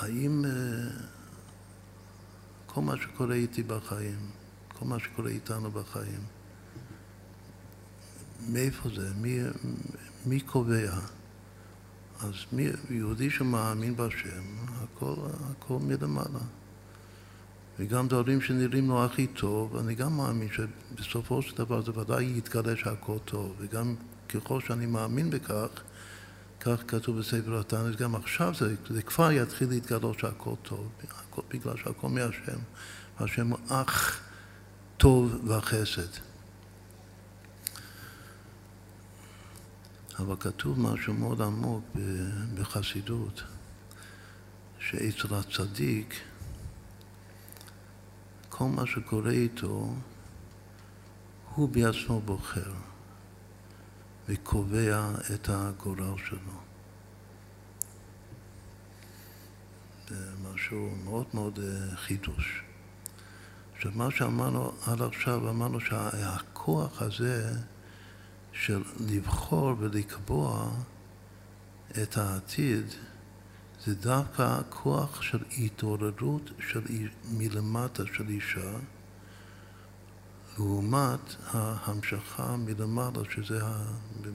האם אה, כל מה שקורה איתי בחיים, כל מה שקורה איתנו בחיים, מאיפה זה? מי, מי קובע? אז מי, יהודי שמאמין בהשם, הכל, הכל מלמעלה. וגם דברים שנראים לו הכי טוב, אני גם מאמין שבסופו של דבר זה ודאי יתגלה שהכל טוב, וגם ככל שאני מאמין בכך, כך כתוב בספר התנ"ס, גם עכשיו זה, זה כבר יתחיל להתגלות שהכל טוב, הכל, בגלל שהכל מהשם, השם הוא אך טוב וחסד. אבל כתוב משהו מאוד עמוק בחסידות, שאצל הצדיק, כל מה שקורה איתו, הוא בעצמו בוחר וקובע את הגורל שלו. זה משהו מאוד מאוד אה, חידוש. עכשיו, מה שאמרנו עד עכשיו, אמרנו שהכוח הזה של לבחור ולקבוע את העתיד, זה דווקא הכוח של התעוררות של מלמטה של אישה, לעומת ההמשכה מלמעלה, שזה,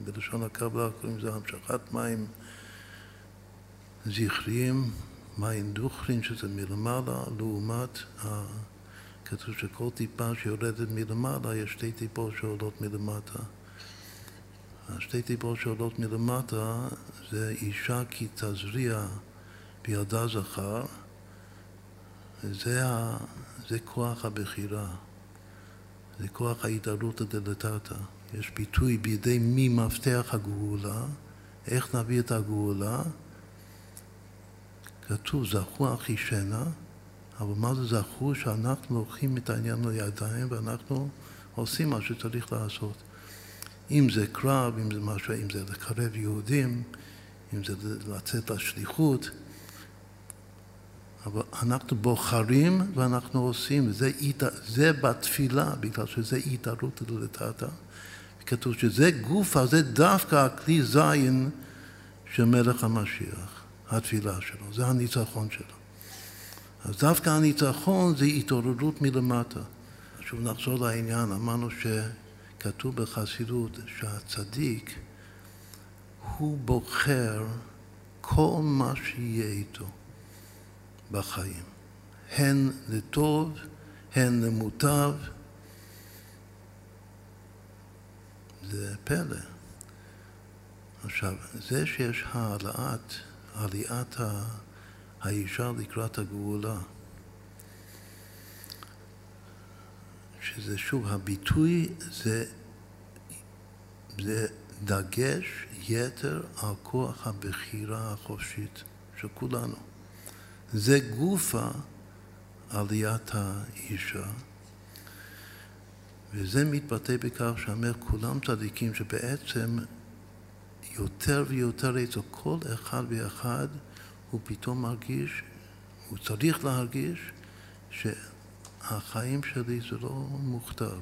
בלשון הקבלה קוראים לזה המשכת מים זכריים, מים דוכרין, שזה מלמעלה, לעומת, כתוב שכל טיפה שיורדת מלמעלה, יש שתי טיפות שעולות מלמטה. השתי טיפות שעולות מלמטה זה אישה כי תזריע בילדה זכר, וזה ה, זה כוח הבחירה, זה כוח ההתערותא דלתתא. יש ביטוי בידי מי מפתח הגאולה, איך נביא את הגאולה? כתוב זכו אחישנה, אבל מה זה זכו? שאנחנו לוקחים את העניין לידיים ואנחנו עושים מה שצריך לעשות. אם זה קרב, אם זה משהו, אם זה לקרב יהודים, אם זה לצאת לשליחות, אבל אנחנו בוחרים ואנחנו עושים, זה, זה בתפילה, בגלל שזה התערות דלתתא. כתוב שזה גופה, זה דווקא הכלי זין של מלך המשיח, התפילה שלו, זה הניצחון שלו. אז דווקא הניצחון זה התעוררות מלמטה. שוב נחזור לעניין, אמרנו שכתוב בחסידות שהצדיק הוא בוחר כל מה שיהיה איתו. בחיים, הן לטוב, הן למוטב. זה פלא. עכשיו, זה שיש העלאת, עליית האישה לקראת הגאולה, שזה שוב, הביטוי זה, זה דגש יתר על כוח הבחירה החופשית של כולנו. זה גופה עליית האישה, וזה מתבטא בכך שאומר כולם צדיקים שבעצם יותר ויותר אצל כל אחד ואחד הוא פתאום מרגיש, הוא צריך להרגיש שהחיים שלי זה לא מוכתב.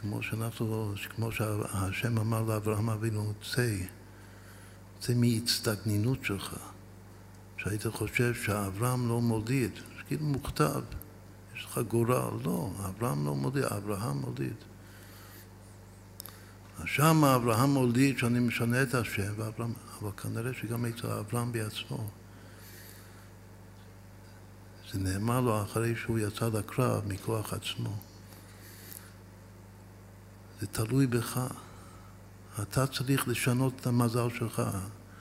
כמו שאנחנו, כמו שהשם אמר לאברהם אבינו, צא. זה מהצטגנינות שלך, שהיית חושב שאברהם לא מוליד, כאילו מוכתב, יש לך גורל, לא, אברהם לא מוליד, אברהם מוליד. שם אברהם מוליד שאני משנה את השם, ואברהם, אבל כנראה שגם אצל אברהם בעצמו. זה נאמר לו אחרי שהוא יצא לקרב מכוח עצמו. זה תלוי בך. אתה צריך לשנות את המזל שלך.